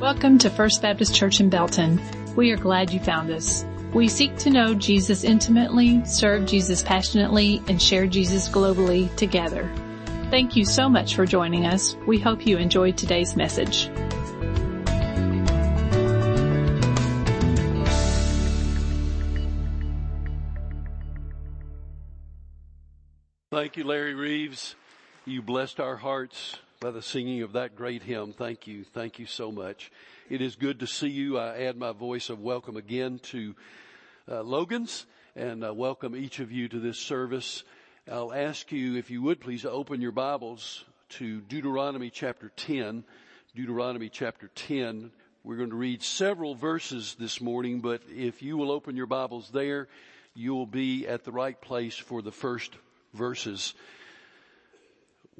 Welcome to First Baptist Church in Belton. We are glad you found us. We seek to know Jesus intimately, serve Jesus passionately, and share Jesus globally together. Thank you so much for joining us. We hope you enjoyed today's message. Thank you, Larry Reeves. You blessed our hearts by the singing of that great hymn. Thank you. Thank you so much. It is good to see you. I add my voice of welcome again to uh, Logan's and uh, welcome each of you to this service. I'll ask you, if you would please open your Bibles to Deuteronomy chapter 10. Deuteronomy chapter 10. We're going to read several verses this morning, but if you will open your Bibles there, you will be at the right place for the first verses.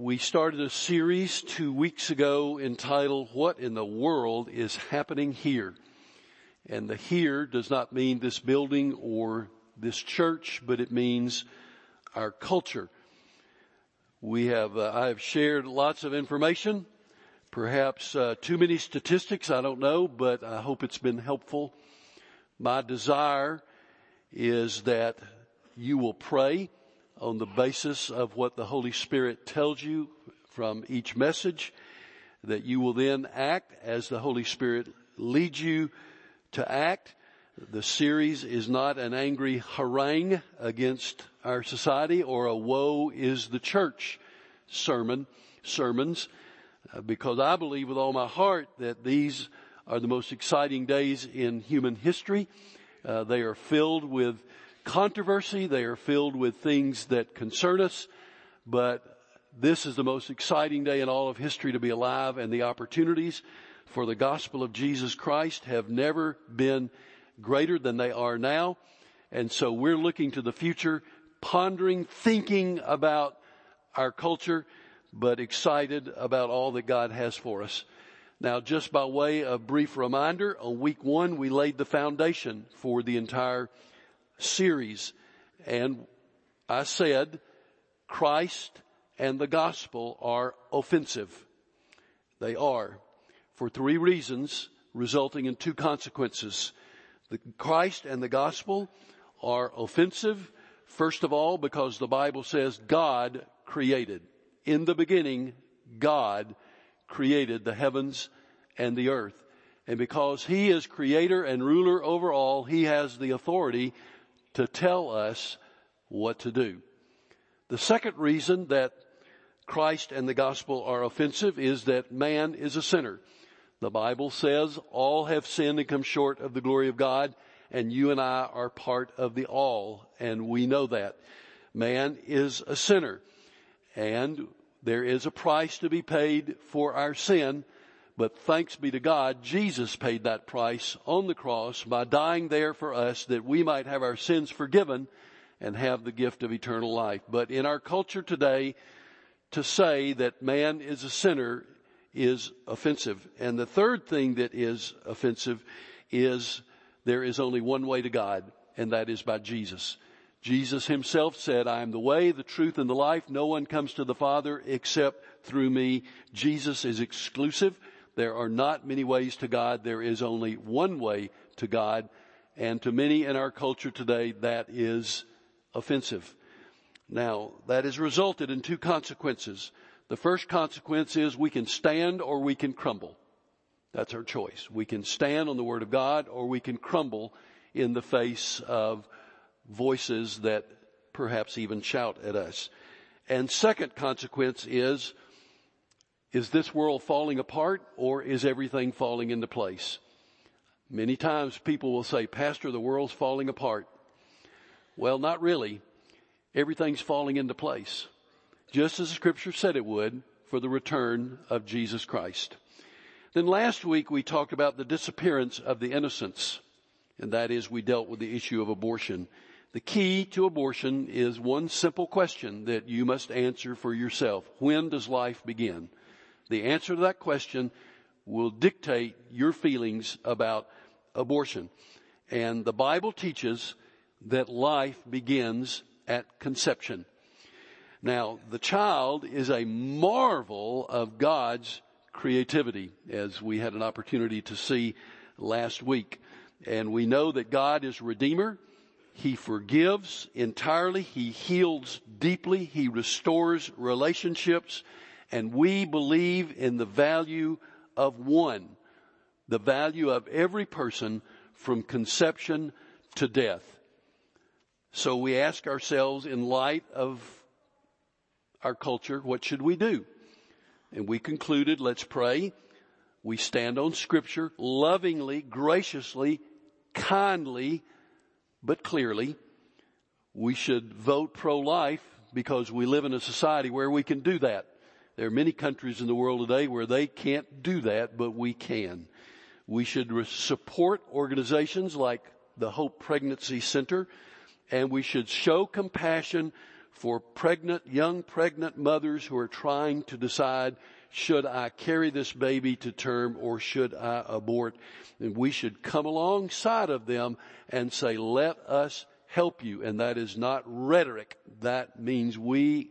We started a series two weeks ago entitled, What in the World is Happening Here? And the here does not mean this building or this church, but it means our culture. We have, uh, I have shared lots of information, perhaps uh, too many statistics, I don't know, but I hope it's been helpful. My desire is that you will pray on the basis of what the Holy Spirit tells you from each message, that you will then act as the Holy Spirit leads you to act. The series is not an angry harangue against our society or a woe is the church sermon, sermons, uh, because I believe with all my heart that these are the most exciting days in human history. Uh, they are filled with controversy. They are filled with things that concern us, but this is the most exciting day in all of history to be alive and the opportunities for the gospel of Jesus Christ have never been greater than they are now. And so we're looking to the future, pondering, thinking about our culture, but excited about all that God has for us. Now, just by way of brief reminder, on week one, we laid the foundation for the entire series. And I said Christ and the gospel are offensive. They are for three reasons resulting in two consequences. The Christ and the gospel are offensive. First of all, because the Bible says God created. In the beginning, God created the heavens and the earth. And because He is creator and ruler over all, He has the authority to tell us what to do. The second reason that Christ and the gospel are offensive is that man is a sinner. The Bible says all have sinned and come short of the glory of God and you and I are part of the all and we know that. Man is a sinner and there is a price to be paid for our sin but thanks be to God, Jesus paid that price on the cross by dying there for us that we might have our sins forgiven and have the gift of eternal life. But in our culture today, to say that man is a sinner is offensive. And the third thing that is offensive is there is only one way to God, and that is by Jesus. Jesus himself said, I am the way, the truth, and the life. No one comes to the Father except through me. Jesus is exclusive. There are not many ways to God. There is only one way to God. And to many in our culture today, that is offensive. Now, that has resulted in two consequences. The first consequence is we can stand or we can crumble. That's our choice. We can stand on the Word of God or we can crumble in the face of voices that perhaps even shout at us. And second consequence is is this world falling apart or is everything falling into place? Many times people will say, Pastor, the world's falling apart. Well, not really. Everything's falling into place. Just as the scripture said it would for the return of Jesus Christ. Then last week we talked about the disappearance of the innocents. And that is we dealt with the issue of abortion. The key to abortion is one simple question that you must answer for yourself. When does life begin? The answer to that question will dictate your feelings about abortion. And the Bible teaches that life begins at conception. Now, the child is a marvel of God's creativity as we had an opportunity to see last week. And we know that God is Redeemer. He forgives entirely. He heals deeply. He restores relationships. And we believe in the value of one, the value of every person from conception to death. So we ask ourselves in light of our culture, what should we do? And we concluded, let's pray. We stand on scripture lovingly, graciously, kindly, but clearly. We should vote pro-life because we live in a society where we can do that. There are many countries in the world today where they can't do that, but we can. We should support organizations like the Hope Pregnancy Center, and we should show compassion for pregnant, young pregnant mothers who are trying to decide, should I carry this baby to term or should I abort? And we should come alongside of them and say, let us help you. And that is not rhetoric. That means we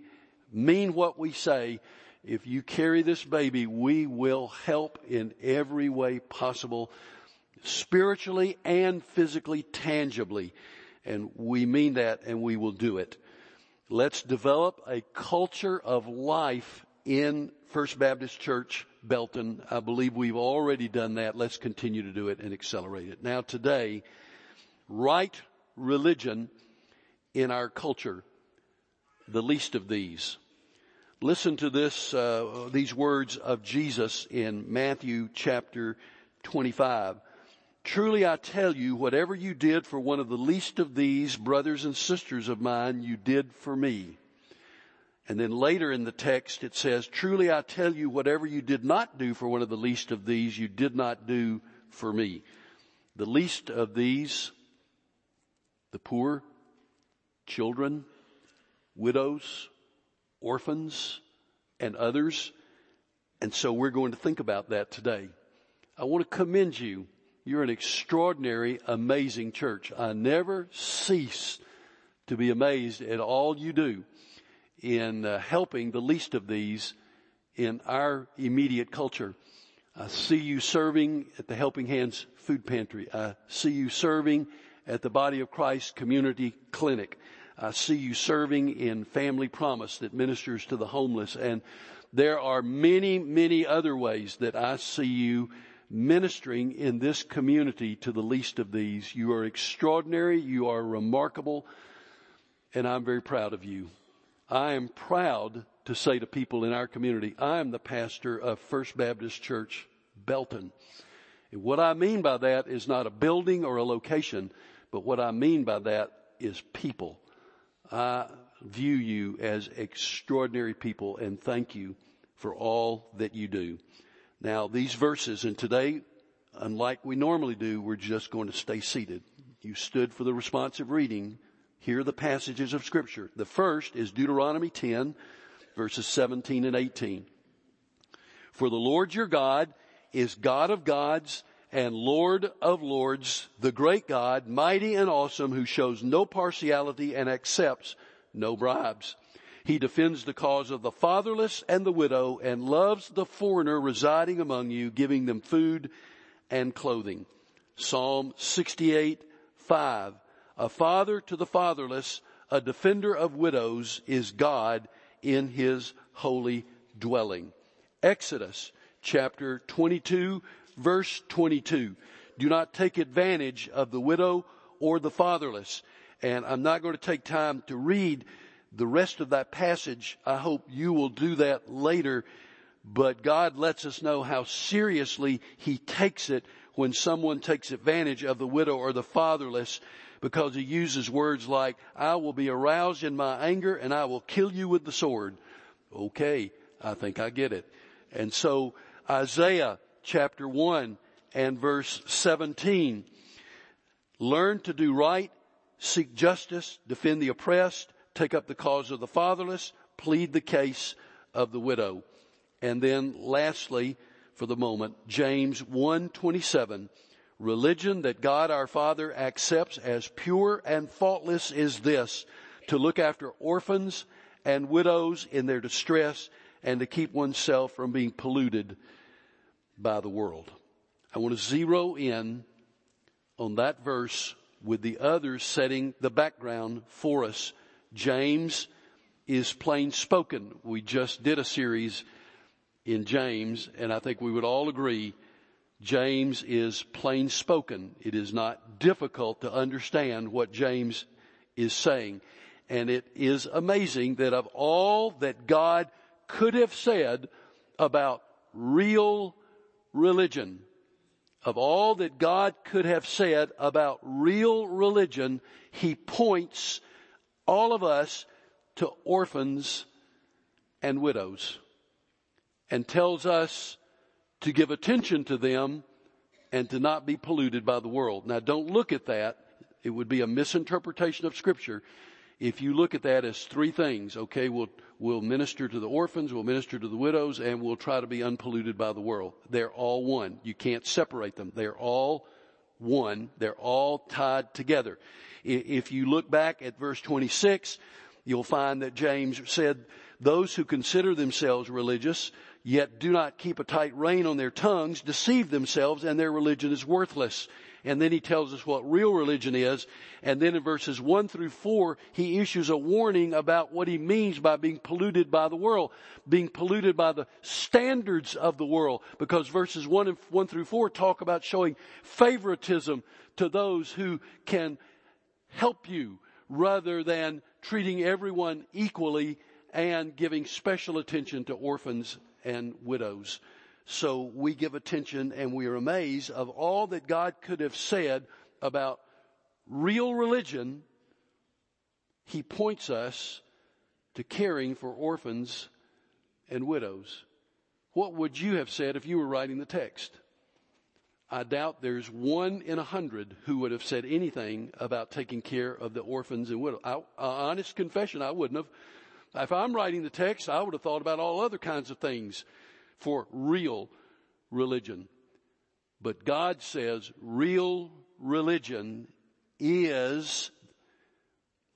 mean what we say if you carry this baby, we will help in every way possible, spiritually and physically, tangibly. And we mean that and we will do it. Let's develop a culture of life in First Baptist Church, Belton. I believe we've already done that. Let's continue to do it and accelerate it. Now today, right religion in our culture, the least of these. Listen to this, uh, these words of Jesus in Matthew chapter 25. Truly I tell you, whatever you did for one of the least of these brothers and sisters of mine, you did for me. And then later in the text it says, truly I tell you, whatever you did not do for one of the least of these, you did not do for me. The least of these, the poor, children, widows, orphans and others. And so we're going to think about that today. I want to commend you. You're an extraordinary, amazing church. I never cease to be amazed at all you do in uh, helping the least of these in our immediate culture. I see you serving at the Helping Hands Food Pantry. I see you serving at the Body of Christ Community Clinic. I see you serving in Family Promise that ministers to the homeless. And there are many, many other ways that I see you ministering in this community to the least of these. You are extraordinary. You are remarkable. And I'm very proud of you. I am proud to say to people in our community, I am the pastor of First Baptist Church Belton. And what I mean by that is not a building or a location, but what I mean by that is people. I view you as extraordinary people and thank you for all that you do. Now these verses and today, unlike we normally do, we're just going to stay seated. You stood for the responsive reading. Here are the passages of scripture. The first is Deuteronomy 10 verses 17 and 18. For the Lord your God is God of gods and Lord of lords, the great God, mighty and awesome, who shows no partiality and accepts no bribes. He defends the cause of the fatherless and the widow and loves the foreigner residing among you, giving them food and clothing. Psalm 68, 5. A father to the fatherless, a defender of widows is God in his holy dwelling. Exodus chapter 22 verse 22. Do not take advantage of the widow or the fatherless. And I'm not going to take time to read the rest of that passage. I hope you will do that later. But God lets us know how seriously He takes it when someone takes advantage of the widow or the fatherless because He uses words like, I will be aroused in my anger and I will kill you with the sword. Okay. I think I get it. And so Isaiah chapter 1 and verse 17. Learn to do right, seek justice, defend the oppressed, take up the cause of the fatherless, plead the case of the widow. And then lastly, for the moment, James 1:27, religion that God our Father accepts as pure and faultless is this, to look after orphans and widows in their distress and to keep oneself from being polluted by the world. I want to zero in on that verse with the others setting the background for us. James is plain spoken. We just did a series in James and I think we would all agree James is plain spoken. It is not difficult to understand what James is saying. And it is amazing that of all that God could have said about real religion, of all that God could have said about real religion, He points all of us to orphans and widows and tells us to give attention to them and to not be polluted by the world. Now don't look at that. It would be a misinterpretation of scripture if you look at that as three things. Okay, we'll, we'll minister to the orphans, we'll minister to the widows, and we'll try to be unpolluted by the world. They're all one. You can't separate them. They're all one. They're all tied together. If you look back at verse 26, you'll find that James said, those who consider themselves religious yet do not keep a tight rein on their tongues, deceive themselves, and their religion is worthless. And then he tells us what real religion is. And then in verses one through four, he issues a warning about what he means by being polluted by the world, being polluted by the standards of the world. Because verses one and one through four talk about showing favoritism to those who can help you rather than treating everyone equally and giving special attention to orphans and widows. So we give attention and we are amazed of all that God could have said about real religion. He points us to caring for orphans and widows. What would you have said if you were writing the text? I doubt there's one in a hundred who would have said anything about taking care of the orphans and widows. I, honest confession, I wouldn't have. If I'm writing the text, I would have thought about all other kinds of things for real religion. But God says real religion is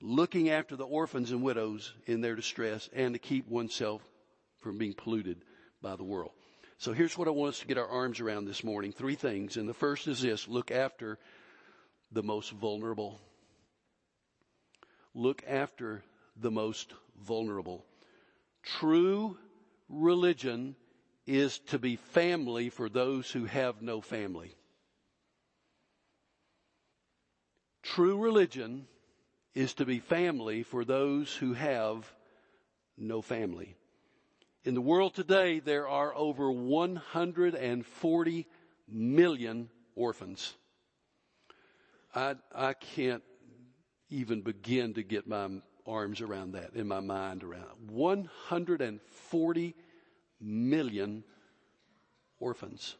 looking after the orphans and widows in their distress and to keep oneself from being polluted by the world. So here's what I want us to get our arms around this morning. Three things. And the first is this. Look after the most vulnerable. Look after the most vulnerable. True religion is to be family for those who have no family. True religion is to be family for those who have no family. In the world today, there are over 140 million orphans. I, I can't even begin to get my arms around that, in my mind around it. 140 million orphans.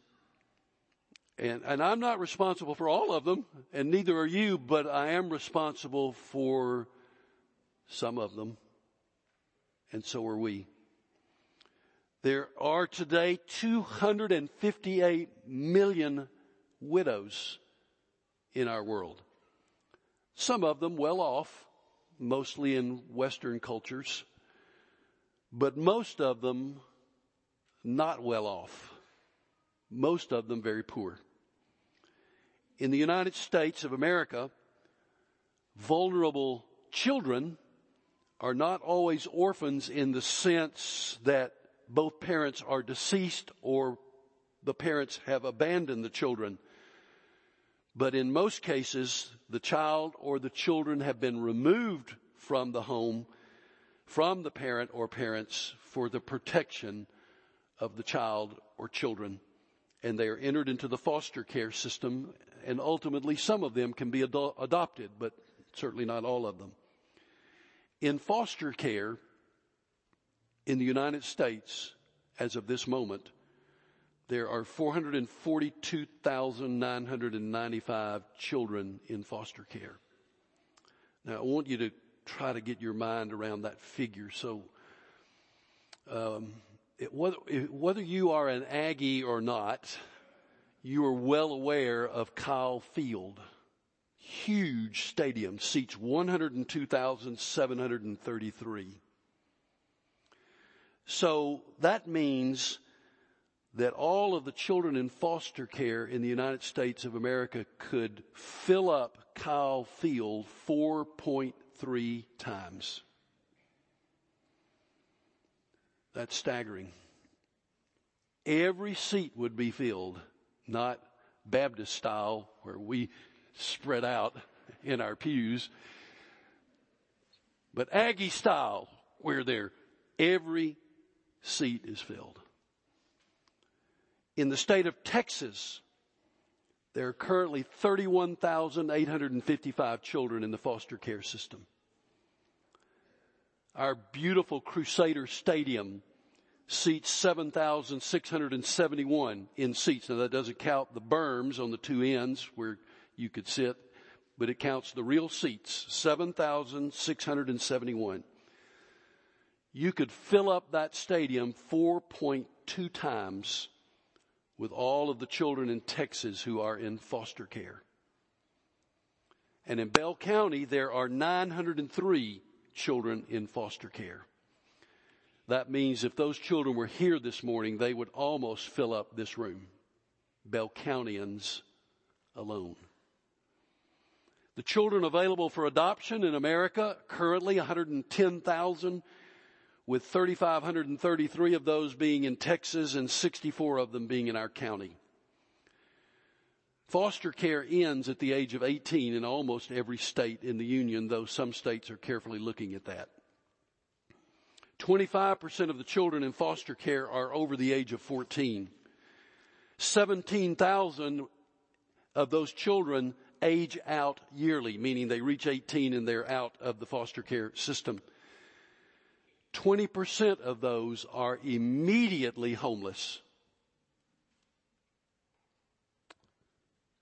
And, and I'm not responsible for all of them, and neither are you, but I am responsible for some of them, and so are we. There are today 258 million widows in our world. Some of them well off, mostly in Western cultures, but most of them not well off. Most of them very poor. In the United States of America, vulnerable children are not always orphans in the sense that both parents are deceased or the parents have abandoned the children. But in most cases, the child or the children have been removed from the home, from the parent or parents for the protection of the child or children and they are entered into the foster care system and ultimately some of them can be adopted, but certainly not all of them. In foster care in the United States, as of this moment, there are 442,995 children in foster care. Now I want you to try to get your mind around that figure. So, um, it, whether, whether you are an Aggie or not, you are well aware of Kyle Field. Huge stadium, seats 102,733. So that means that all of the children in foster care in the United States of America could fill up Kyle Field 4.3 times. That's staggering. Every seat would be filled, not Baptist style where we spread out in our pews, but Aggie style where there every seat is filled. In the state of Texas, there are currently 31,855 children in the foster care system. Our beautiful Crusader Stadium seats 7,671 in seats. Now that doesn't count the berms on the two ends where you could sit, but it counts the real seats, 7,671. You could fill up that stadium 4.2 times with all of the children in Texas who are in foster care. And in Bell County, there are 903 children in foster care. That means if those children were here this morning, they would almost fill up this room. Bell Countyans alone. The children available for adoption in America, currently 110,000 with 3,533 of those being in Texas and 64 of them being in our county. Foster care ends at the age of 18 in almost every state in the union, though some states are carefully looking at that. 25% of the children in foster care are over the age of 14. 17,000 of those children age out yearly, meaning they reach 18 and they're out of the foster care system. 20% of those are immediately homeless.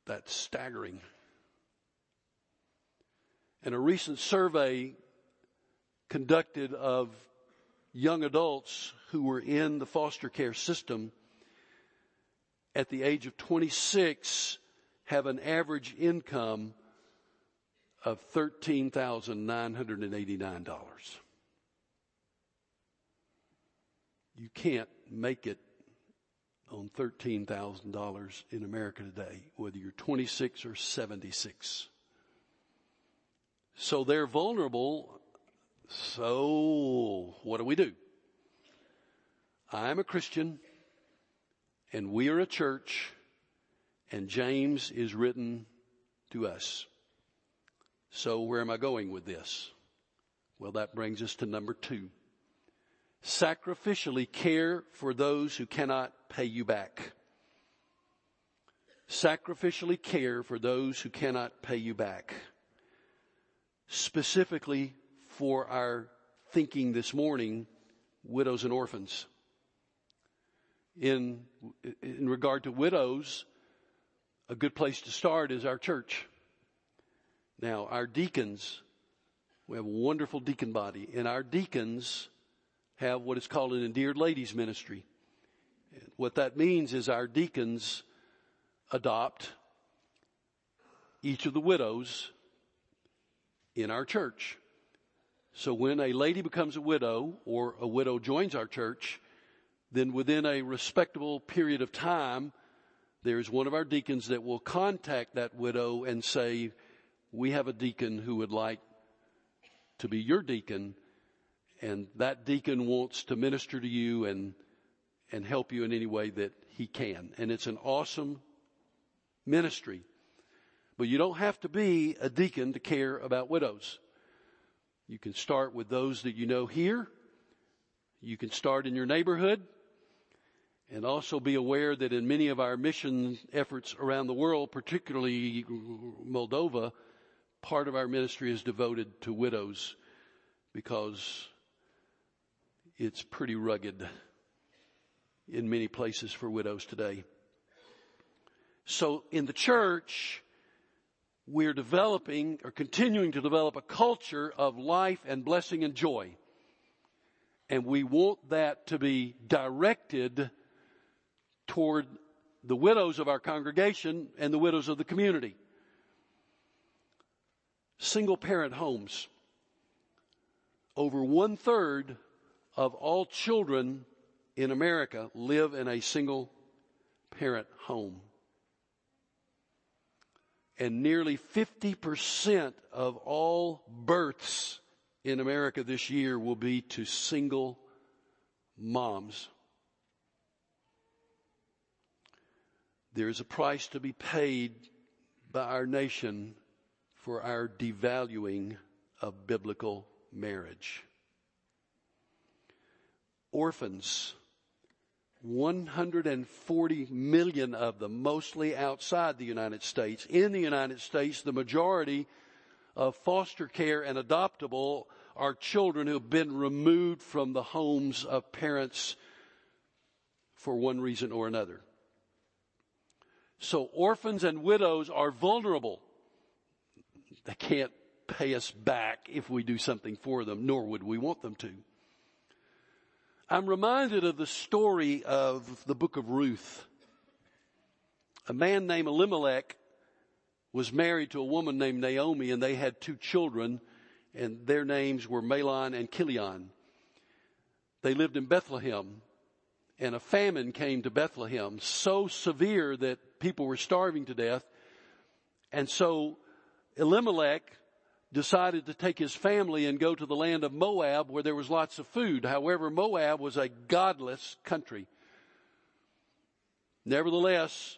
That's staggering. And a recent survey conducted of young adults who were in the foster care system at the age of 26 have an average income of $13,989. You can't make it on $13,000 in America today, whether you're 26 or 76. So they're vulnerable. So what do we do? I'm a Christian and we are a church and James is written to us. So where am I going with this? Well, that brings us to number two sacrificially care for those who cannot pay you back. Sacrificially care for those who cannot pay you back. Specifically for our thinking this morning, widows and orphans. In, in regard to widows, a good place to start is our church. Now, our deacons, we have a wonderful deacon body, and our deacons have what is called an endeared ladies ministry. What that means is our deacons adopt each of the widows in our church. So when a lady becomes a widow or a widow joins our church, then within a respectable period of time, there's one of our deacons that will contact that widow and say, we have a deacon who would like to be your deacon and that deacon wants to minister to you and and help you in any way that he can. And it's an awesome ministry. But you don't have to be a deacon to care about widows. You can start with those that you know here. You can start in your neighborhood and also be aware that in many of our mission efforts around the world, particularly Moldova, part of our ministry is devoted to widows because it's pretty rugged in many places for widows today. So in the church, we're developing or continuing to develop a culture of life and blessing and joy. And we want that to be directed toward the widows of our congregation and the widows of the community. Single parent homes. Over one third of all children in America live in a single parent home. And nearly 50% of all births in America this year will be to single moms. There's a price to be paid by our nation for our devaluing of biblical marriage. Orphans, 140 million of them, mostly outside the United States. In the United States, the majority of foster care and adoptable are children who have been removed from the homes of parents for one reason or another. So orphans and widows are vulnerable. They can't pay us back if we do something for them, nor would we want them to. I'm reminded of the story of the book of Ruth. A man named Elimelech was married to a woman named Naomi and they had two children and their names were Mahlon and Chilion. They lived in Bethlehem and a famine came to Bethlehem so severe that people were starving to death. And so Elimelech decided to take his family and go to the land of Moab where there was lots of food. However, Moab was a godless country. Nevertheless,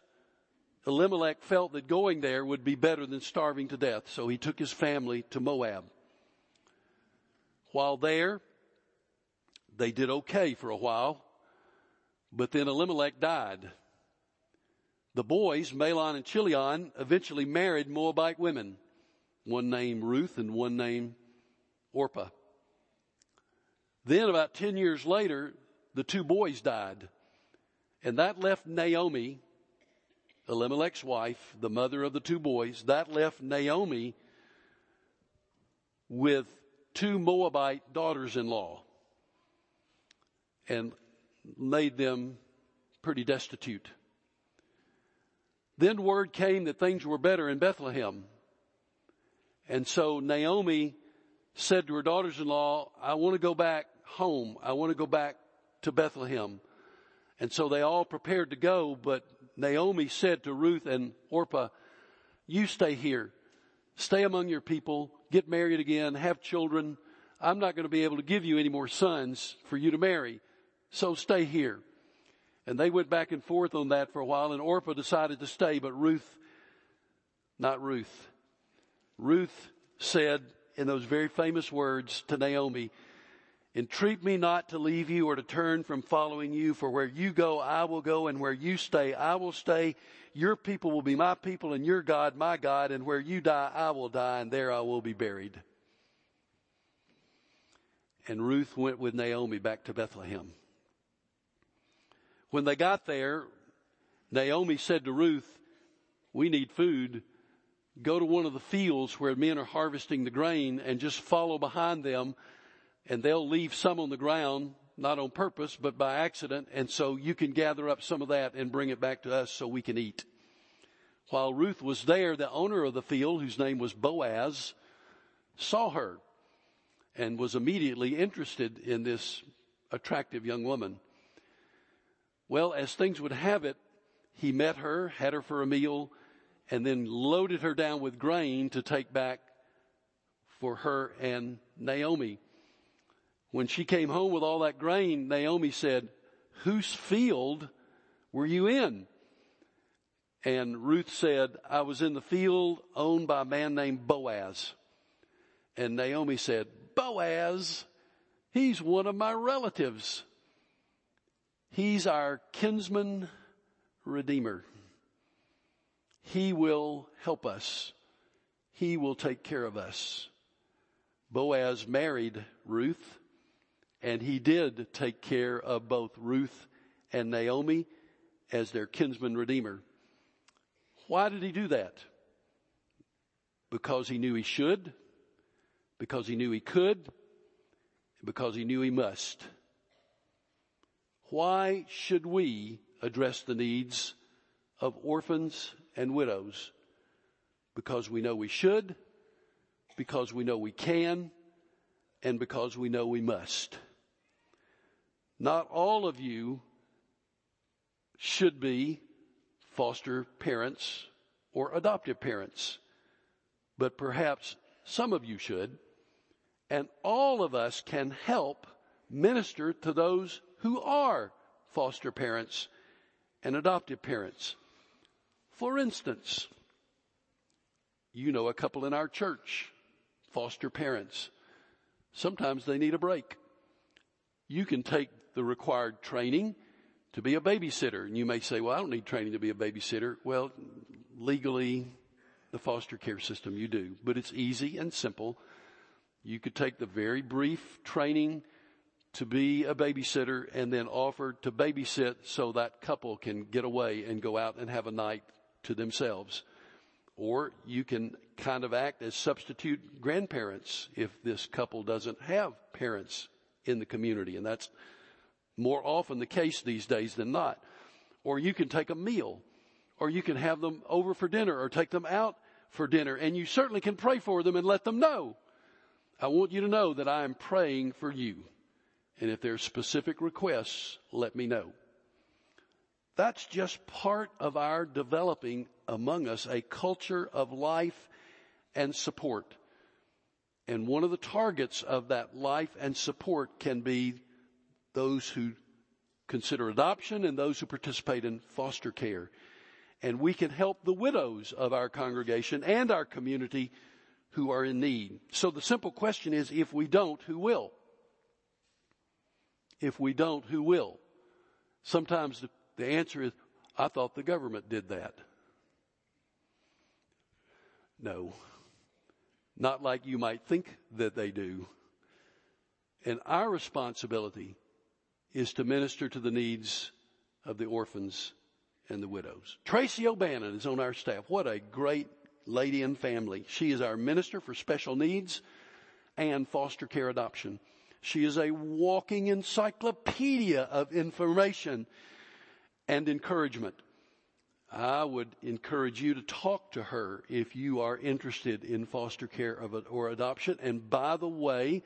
Elimelech felt that going there would be better than starving to death, so he took his family to Moab. While there, they did okay for a while, but then Elimelech died. The boys, Mahlon and Chilion, eventually married Moabite women one named Ruth and one named Orpah. Then about 10 years later, the two boys died. And that left Naomi, Elimelech's wife, the mother of the two boys, that left Naomi with two Moabite daughters-in-law and made them pretty destitute. Then word came that things were better in Bethlehem. And so Naomi said to her daughters-in-law, I want to go back home. I want to go back to Bethlehem. And so they all prepared to go, but Naomi said to Ruth and Orpah, you stay here. Stay among your people, get married again, have children. I'm not going to be able to give you any more sons for you to marry. So stay here. And they went back and forth on that for a while and Orpah decided to stay, but Ruth, not Ruth. Ruth said in those very famous words to Naomi, entreat me not to leave you or to turn from following you, for where you go, I will go, and where you stay, I will stay. Your people will be my people, and your God, my God, and where you die, I will die, and there I will be buried. And Ruth went with Naomi back to Bethlehem. When they got there, Naomi said to Ruth, we need food go to one of the fields where men are harvesting the grain and just follow behind them and they'll leave some on the ground, not on purpose, but by accident. And so you can gather up some of that and bring it back to us so we can eat. While Ruth was there, the owner of the field, whose name was Boaz, saw her and was immediately interested in this attractive young woman. Well, as things would have it, he met her, had her for a meal, and then loaded her down with grain to take back for her and Naomi. When she came home with all that grain, Naomi said, whose field were you in? And Ruth said, I was in the field owned by a man named Boaz. And Naomi said, Boaz, he's one of my relatives. He's our kinsman redeemer. He will help us. He will take care of us. Boaz married Ruth and he did take care of both Ruth and Naomi as their kinsman redeemer. Why did he do that? Because he knew he should, because he knew he could, because he knew he must. Why should we address the needs of orphans and widows because we know we should, because we know we can, and because we know we must. Not all of you should be foster parents or adoptive parents, but perhaps some of you should. And all of us can help minister to those who are foster parents and adoptive parents. For instance, you know a couple in our church, foster parents. Sometimes they need a break. You can take the required training to be a babysitter. And you may say, well, I don't need training to be a babysitter. Well, legally, the foster care system, you do. But it's easy and simple. You could take the very brief training to be a babysitter and then offer to babysit so that couple can get away and go out and have a night to themselves. Or you can kind of act as substitute grandparents if this couple doesn't have parents in the community. And that's more often the case these days than not. Or you can take a meal, or you can have them over for dinner, or take them out for dinner, and you certainly can pray for them and let them know. I want you to know that I am praying for you. And if there's specific requests, let me know. That's just part of our developing among us a culture of life and support. And one of the targets of that life and support can be those who consider adoption and those who participate in foster care. And we can help the widows of our congregation and our community who are in need. So the simple question is, if we don't, who will? If we don't, who will? Sometimes the, the answer is, I thought the government did that. No. Not like you might think that they do. And our responsibility is to minister to the needs of the orphans and the widows. Tracy O'Bannon is on our staff. What a great lady and family. She is our minister for special needs and foster care adoption. She is a walking encyclopedia of information and encouragement. I would encourage you to talk to her if you are interested in foster care or adoption. And by the way,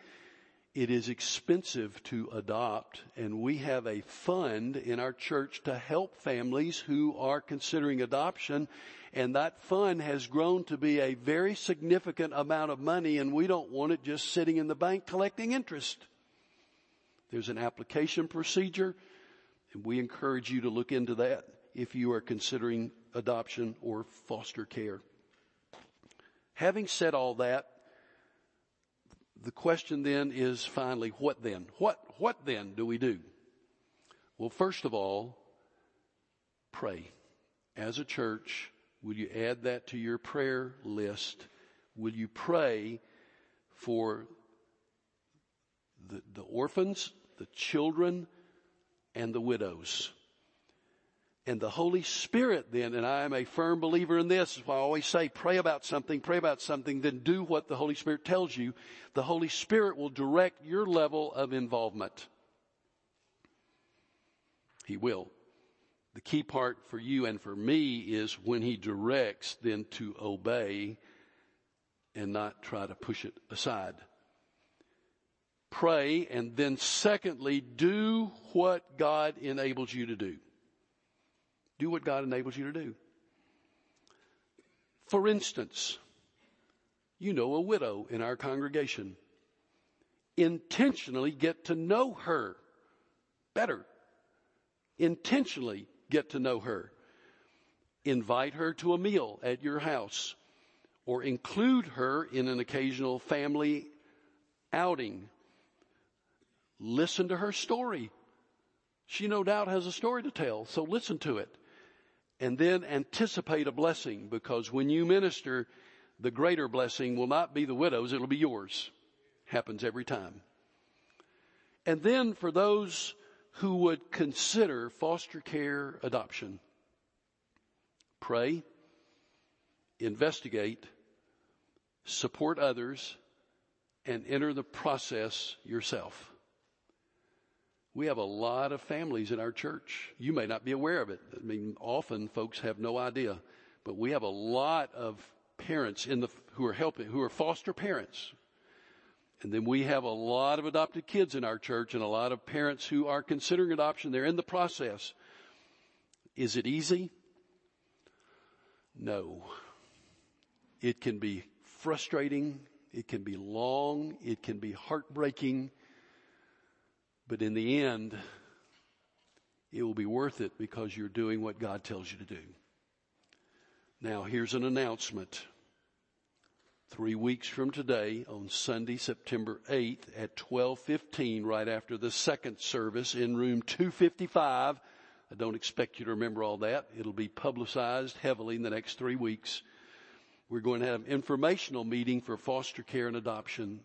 it is expensive to adopt and we have a fund in our church to help families who are considering adoption and that fund has grown to be a very significant amount of money and we don't want it just sitting in the bank collecting interest. There's an application procedure we encourage you to look into that if you are considering adoption or foster care. Having said all that, the question then is finally, what then? What, what then do we do? Well, first of all, pray. As a church, will you add that to your prayer list? Will you pray for the, the orphans, the children, and the widows? And the Holy Spirit then, and I am a firm believer in this, is why I always say, pray about something, pray about something, then do what the Holy Spirit tells you. The Holy Spirit will direct your level of involvement. He will. The key part for you and for me is when He directs, then to obey and not try to push it aside. Pray and then secondly, do what God enables you to do. Do what God enables you to do. For instance, you know a widow in our congregation. Intentionally get to know her better. Intentionally get to know her. Invite her to a meal at your house or include her in an occasional family outing. Listen to her story. She no doubt has a story to tell, so listen to it and then anticipate a blessing because when you minister, the greater blessing will not be the widow's, it'll be yours. Happens every time. And then for those who would consider foster care adoption, pray, investigate, support others, and enter the process yourself. We have a lot of families in our church. You may not be aware of it. I mean, often folks have no idea, but we have a lot of parents in the, who are helping, who are foster parents. And then we have a lot of adopted kids in our church and a lot of parents who are considering adoption. They're in the process. Is it easy? No. It can be frustrating. It can be long. It can be heartbreaking. But in the end, it will be worth it because you're doing what God tells you to do. Now, here's an announcement. Three weeks from today, on Sunday, September 8th at 1215, right after the second service in room 255, I don't expect you to remember all that. It'll be publicized heavily in the next three weeks. We're going to have an informational meeting for foster care and adoption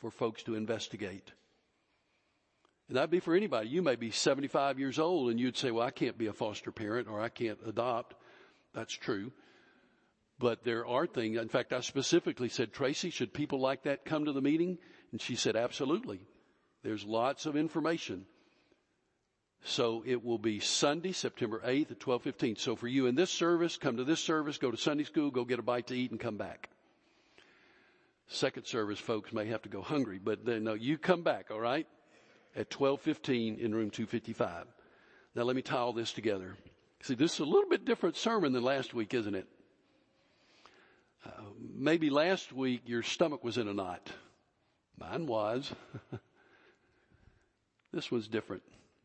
for folks to investigate. And that'd be for anybody. You may be 75 years old and you'd say, well, I can't be a foster parent or I can't adopt. That's true. But there are things, in fact, I specifically said, Tracy, should people like that come to the meeting? And she said, absolutely. There's lots of information. So it will be Sunday, September 8th at 1215. So for you in this service, come to this service, go to Sunday school, go get a bite to eat and come back. Second service folks may have to go hungry, but no, you come back, all right? At 1215 in room 255. Now let me tie all this together. See, this is a little bit different sermon than last week, isn't it? Uh, maybe last week your stomach was in a knot. Mine was. this one's different.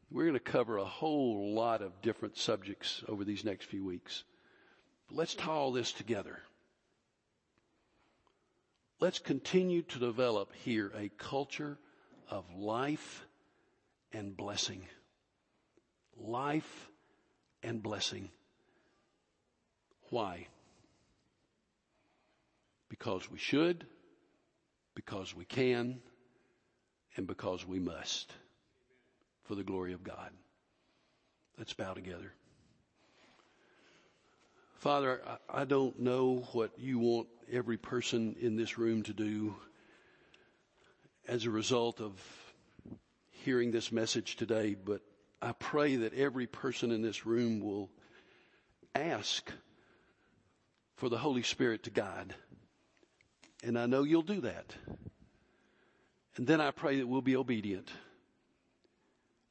We're going to cover a whole lot of different subjects over these next few weeks. But let's tie all this together. Let's continue to develop here a culture of life and blessing. Life and blessing. Why? Because we should, because we can, and because we must for the glory of God. Let's bow together. Father, I don't know what you want every person in this room to do as a result of hearing this message today, but I pray that every person in this room will ask for the Holy Spirit to guide. And I know you'll do that. And then I pray that we'll be obedient.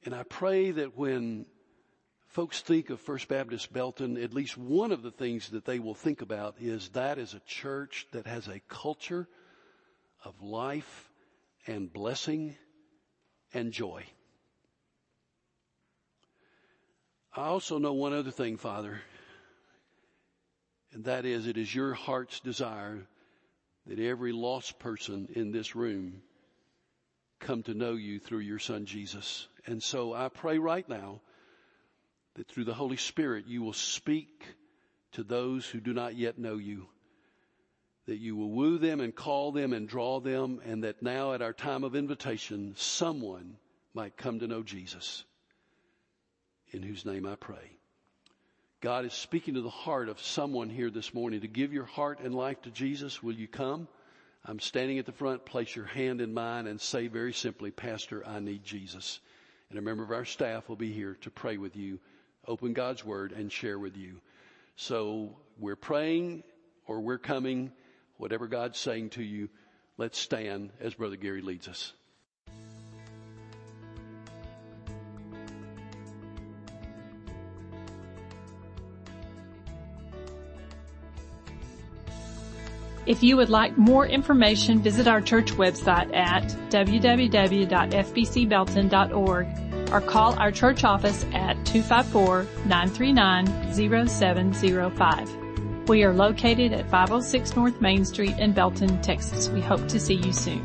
And I pray that when folks think of First Baptist Belton, at least one of the things that they will think about is that is a church that has a culture of life and blessing and joy. I also know one other thing, Father, and that is it is your heart's desire that every lost person in this room come to know you through your son Jesus. And so I pray right now that through the Holy Spirit you will speak to those who do not yet know you. That you will woo them and call them and draw them and that now at our time of invitation someone might come to know Jesus. In whose name I pray. God is speaking to the heart of someone here this morning to give your heart and life to Jesus. Will you come? I'm standing at the front. Place your hand in mine and say very simply, Pastor, I need Jesus. And a member of our staff will be here to pray with you, open God's word and share with you. So we're praying or we're coming, whatever God's saying to you, let's stand as Brother Gary leads us. If you would like more information, visit our church website at www.fbcbelton.org or call our church office at 254-939-0705. We are located at 506 North Main Street in Belton, Texas. We hope to see you soon.